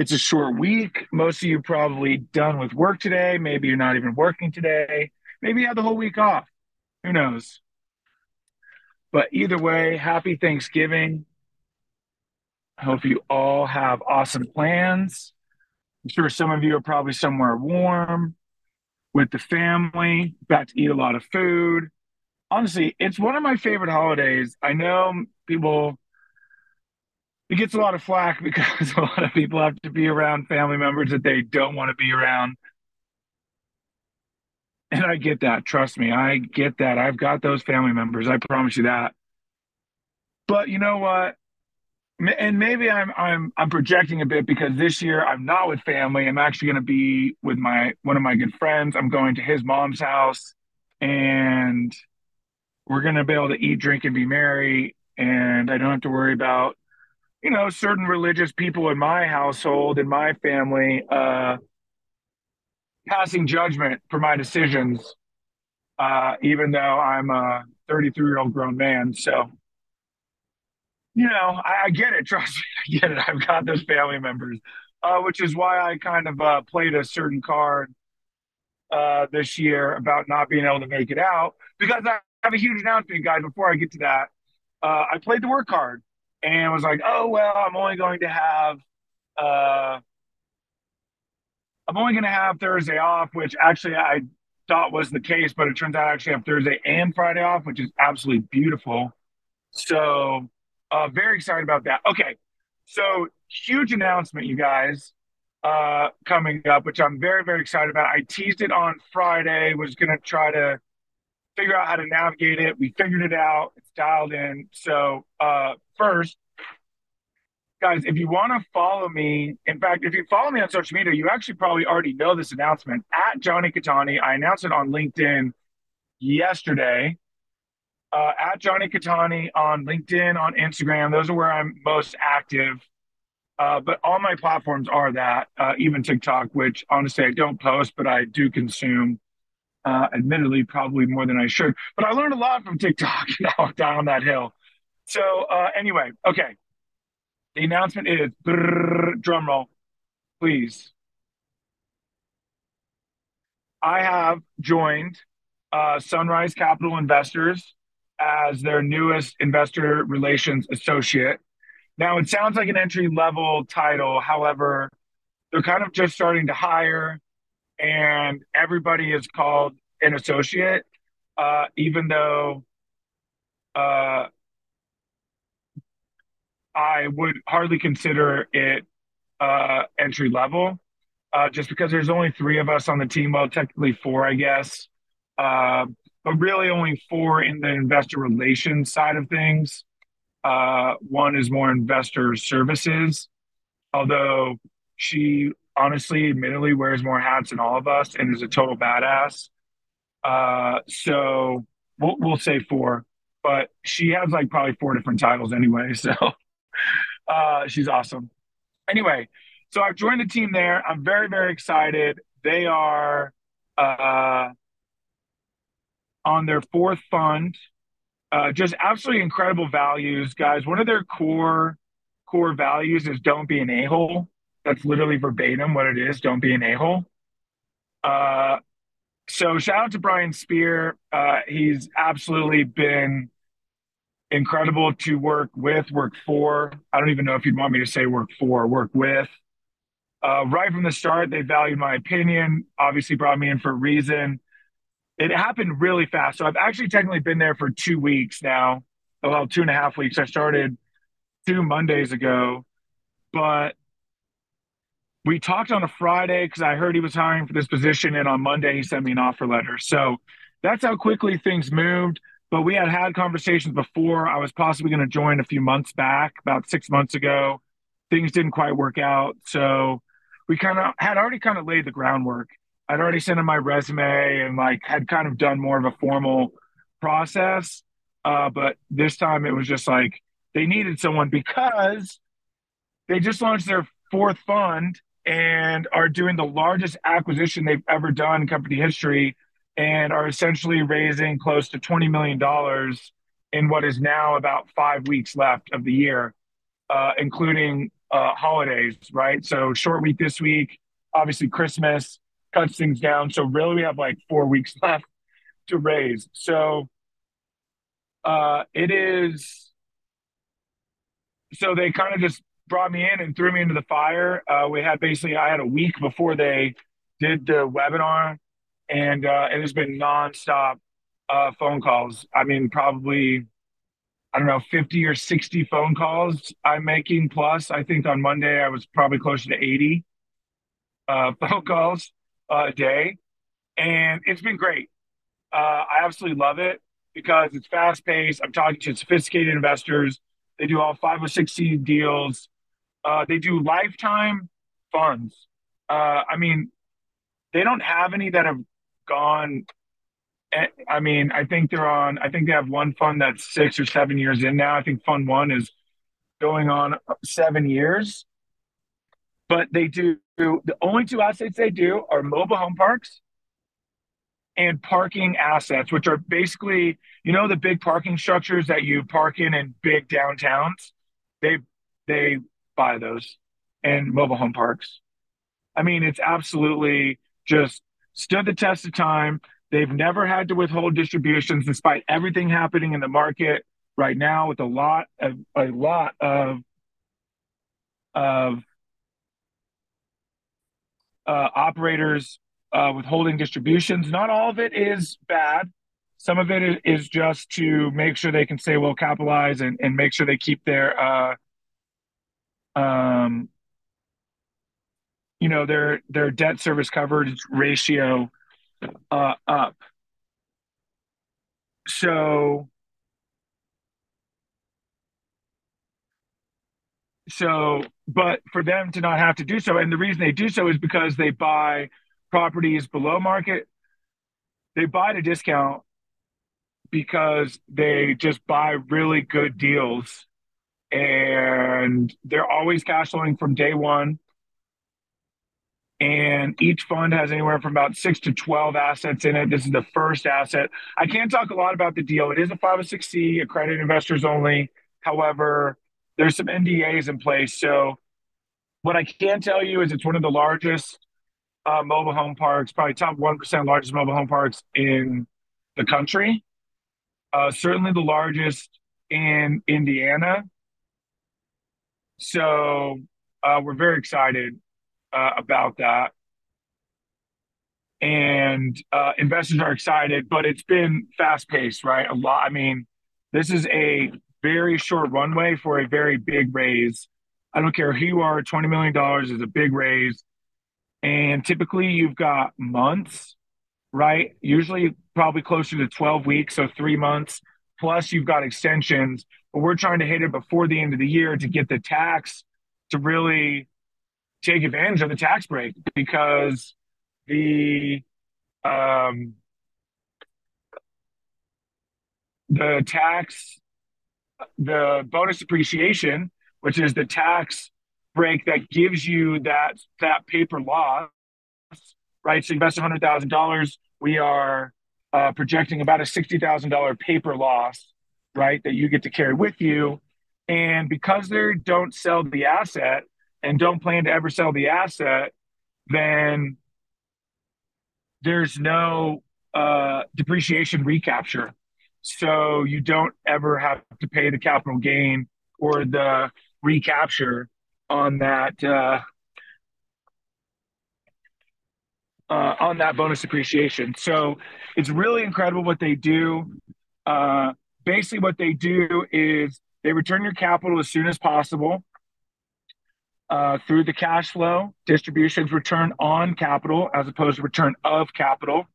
It's a short week. Most of you probably done with work today. Maybe you're not even working today. Maybe you have the whole week off. Who knows? But either way, happy Thanksgiving. I hope you all have awesome plans. I'm sure some of you are probably somewhere warm with the family, about to eat a lot of food. Honestly, it's one of my favorite holidays. I know people it gets a lot of flack because a lot of people have to be around family members that they don't want to be around. And I get that. Trust me, I get that. I've got those family members. I promise you that. But you know what? And maybe I'm I'm I'm projecting a bit because this year I'm not with family. I'm actually going to be with my one of my good friends. I'm going to his mom's house, and we're going to be able to eat, drink, and be merry. And I don't have to worry about you know, certain religious people in my household, in my family, uh, passing judgment for my decisions, uh, even though I'm a 33 year old grown man. So, you know, I, I, get it. Trust me, I get it. I've got those family members, uh, which is why I kind of uh, played a certain card uh, this year about not being able to make it out because I have a huge announcement, guys. Before I get to that, uh, I played the work card and was like, oh well, I'm only going to have uh, I'm only going to have Thursday off, which actually I thought was the case, but it turns out I actually have Thursday and Friday off, which is absolutely beautiful. So uh, very excited about that. Okay, so huge announcement, you guys, uh, coming up, which I'm very very excited about. I teased it on Friday. Was going to try to figure out how to navigate it. We figured it out. Dialed in. So uh, first, guys, if you want to follow me, in fact, if you follow me on social media, you actually probably already know this announcement at Jonny Cattani. I announced it on LinkedIn yesterday. Uh, at Jonny Cattani on LinkedIn, on Instagram. Those are where I'm most active. Uh, but all my platforms are that, uh, even TikTok, which honestly I don't post, but I do consume uh, admittedly, probably more than I should. But I learned a lot from TikTok now down that hill. So uh, anyway, okay. The announcement is brrr, drum roll, please. I have joined uh, Sunrise Capital Investors as their newest investor relations associate. Now, it sounds like an entry level title. However, they're kind of just starting to hire and everybody is called an associate, uh, even though uh, I would hardly consider it uh, entry level, uh, just because there's only three of us on the team. Well, technically four, I guess, uh, but really only four in the investor relations side of things. Uh, one is more investor services, although she honestly, admittedly, wears more hats than all of us and is a total badass. Uh, so we'll, we'll say four, but she has like probably four different titles anyway. So uh, she's awesome. Anyway, so I've joined the team there. I'm very, very excited. They are uh, on their fourth fund. Uh, just absolutely incredible values, guys. One of their core core values is don't be an a hole. That's literally verbatim what it is. Don't be an a hole. Uh, so shout out to Brian Spear. Uh, he's absolutely been incredible to work with, work for. I don't even know if you'd want me to say work for, work with. Uh, right from the start, they valued my opinion. Obviously, brought me in for a reason. It happened really fast. So I've actually technically been there for two weeks now. Well, two and a half weeks. I started two Mondays ago, but we talked on a Friday because I heard he was hiring for this position, and on Monday he sent me an offer letter. So that's how quickly things moved. But we had had conversations before. I was possibly going to join a few months back, about six months ago. Things didn't quite work out, so we kind of had already kind of laid the groundwork. I'd already sent in my resume and like had kind of done more of a formal process. Uh, but this time it was just like they needed someone because they just launched their fourth fund and are doing the largest acquisition they've ever done in company history and are essentially raising close to $20 million in what is now about five weeks left of the year, uh, including uh, holidays, right? So short week this week, obviously Christmas cuts things down. So really we have like four weeks left to raise. So uh, it is, so they kind of just brought me in and threw me into the fire. Uh, we had basically, I had a week before they did the webinar and uh, it has been nonstop uh, phone calls. I mean, probably I don't know, 50 or 60 phone calls I'm making. Plus, I think on Monday I was probably closer to 80 uh, phone calls uh, a day. And it's been great. Uh, I absolutely love it because it's fast paced. I'm talking to sophisticated investors. They do all 506 deals. Uh, they do lifetime funds. Uh, I mean, they don't have any that have gone I mean, I think they're on. I think they have one fund that's six or seven years in now. I think Fund One is going on seven years, but they do the only two assets they do are mobile home parks and parking assets, which are basically you know the big parking structures that you park in in big downtowns. They they buy those and mobile home parks. I mean, it's absolutely just stood the test of time They've never had to withhold distributions despite everything happening in the market right now with a lot of a lot of of uh, operators uh, withholding distributions. Not all of it is bad. Some of it is just to make sure they can stay well capitalized and, and make sure they keep their uh, um, you know their their debt service coverage ratio uh, up. So, so, but for them to not have to do so, and the reason they do so is because they buy properties below market. They buy at a discount because they just buy really good deals and they're always cash flowing from day one and each fund has anywhere from about six to 12 assets in it. This is the first asset. I can't talk a lot about the deal. It is a 506C, accredited investors only. However, there's some NDAs in place. So, what I can tell you is it's one of the largest uh, mobile home parks, probably top 1% largest mobile home parks in the country. Uh, certainly the largest in Indiana. So, uh, we're very excited uh, about that. And uh, investors are excited, but it's been fast paced, right? A lot. I mean, this is a very short runway for a very big raise. I don't care who you are, $20 million is a big raise. And typically you've got months, right? Usually probably closer to 12 weeks, so three months. Plus you've got extensions, but we're trying to hit it before the end of the year to get the tax to really take advantage of the tax break because the um, the tax the bonus depreciation which is the tax break that gives you that that paper loss right? So you invest $100000 we are uh, projecting about a $60000 paper loss right that you get to carry with you and because they don't sell the asset and don't plan to ever sell the asset, then there's no uh, depreciation recapture. So you don't ever have to pay the capital gain or the recapture on that uh, uh, on that bonus depreciation. So it's really incredible what they do. Uh, basically, what they do is they return your capital as soon as possible uh, through the cash flow, distributions return on capital as opposed to return of capital.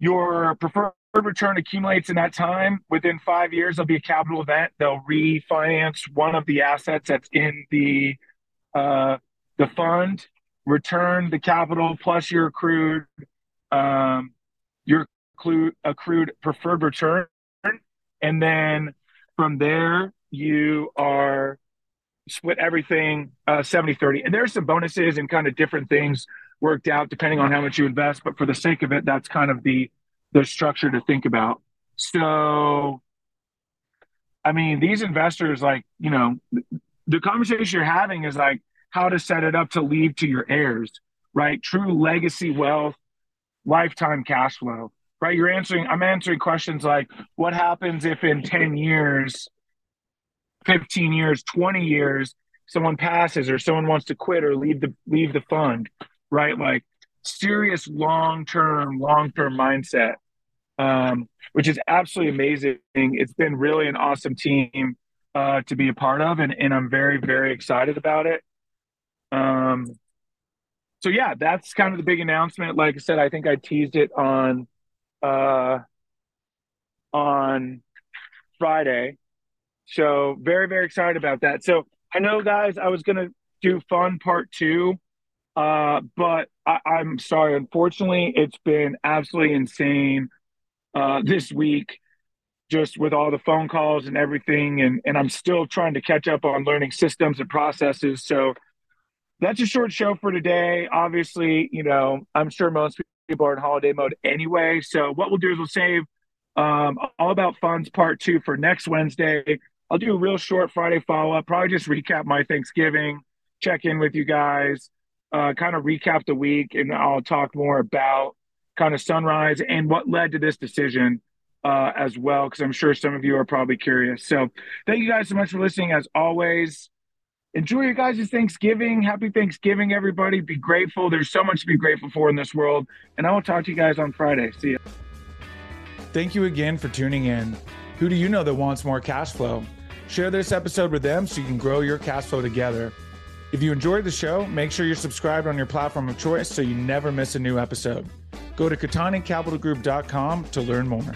Your preferred return accumulates in that time. Within five years, there'll be a capital event. They'll refinance one of the assets that's in the uh, the fund, return the capital plus your accrued um, your accrued, accrued preferred return, and then from there you are split everything uh, 70 30 and there's some bonuses and kind of different things worked out depending on how much you invest but for the sake of it that's kind of the the structure to think about. So i mean these investors like you know the conversation you're having is like how to set it up to leave to your heirs right? True legacy wealth lifetime cash flow right you're answering i'm answering questions like what happens if in 10 years 15 years, 20 years, someone passes or someone wants to quit or leave the leave the fund, right? Like serious long-term, long-term mindset. Um, which is absolutely amazing. It's been really an awesome team uh, to be a part of, and, and I'm very, very excited about it. Um, so yeah, that's kind of the big announcement. Like I said, I think I teased it on uh, on Friday. So very, very excited about that. So I know, guys, I was gonna do fun part two, uh, but I, am sorry. Unfortunately, it's been absolutely insane uh, this week, just with all the phone calls and everything, and and I'm still trying to catch up on learning systems and processes. So that's a short show for today. Obviously, you know, I'm sure most people are in holiday mode anyway. So what we'll do is we'll save um, all about funds part two for next Wednesday. I'll do a real short Friday follow up, probably just recap my Thanksgiving, check in with you guys, uh, kind of recap the week, and I'll talk more about kind of sunrise and what led to this decision uh, as well, because I'm sure some of you are probably curious. So thank you guys so much for listening. As always, enjoy your guys' Thanksgiving. Happy Thanksgiving, everybody. Be grateful. There's so much to be grateful for in this world. And I will talk to you guys on Friday. See you. Thank you again for tuning in. Who do you know that wants more cash flow? Share this episode with them so you can grow your cash flow together. If you enjoyed the show, make sure you're subscribed on your platform of choice so you never miss a new episode. Go to CattaniCapitalGroup.com to learn more.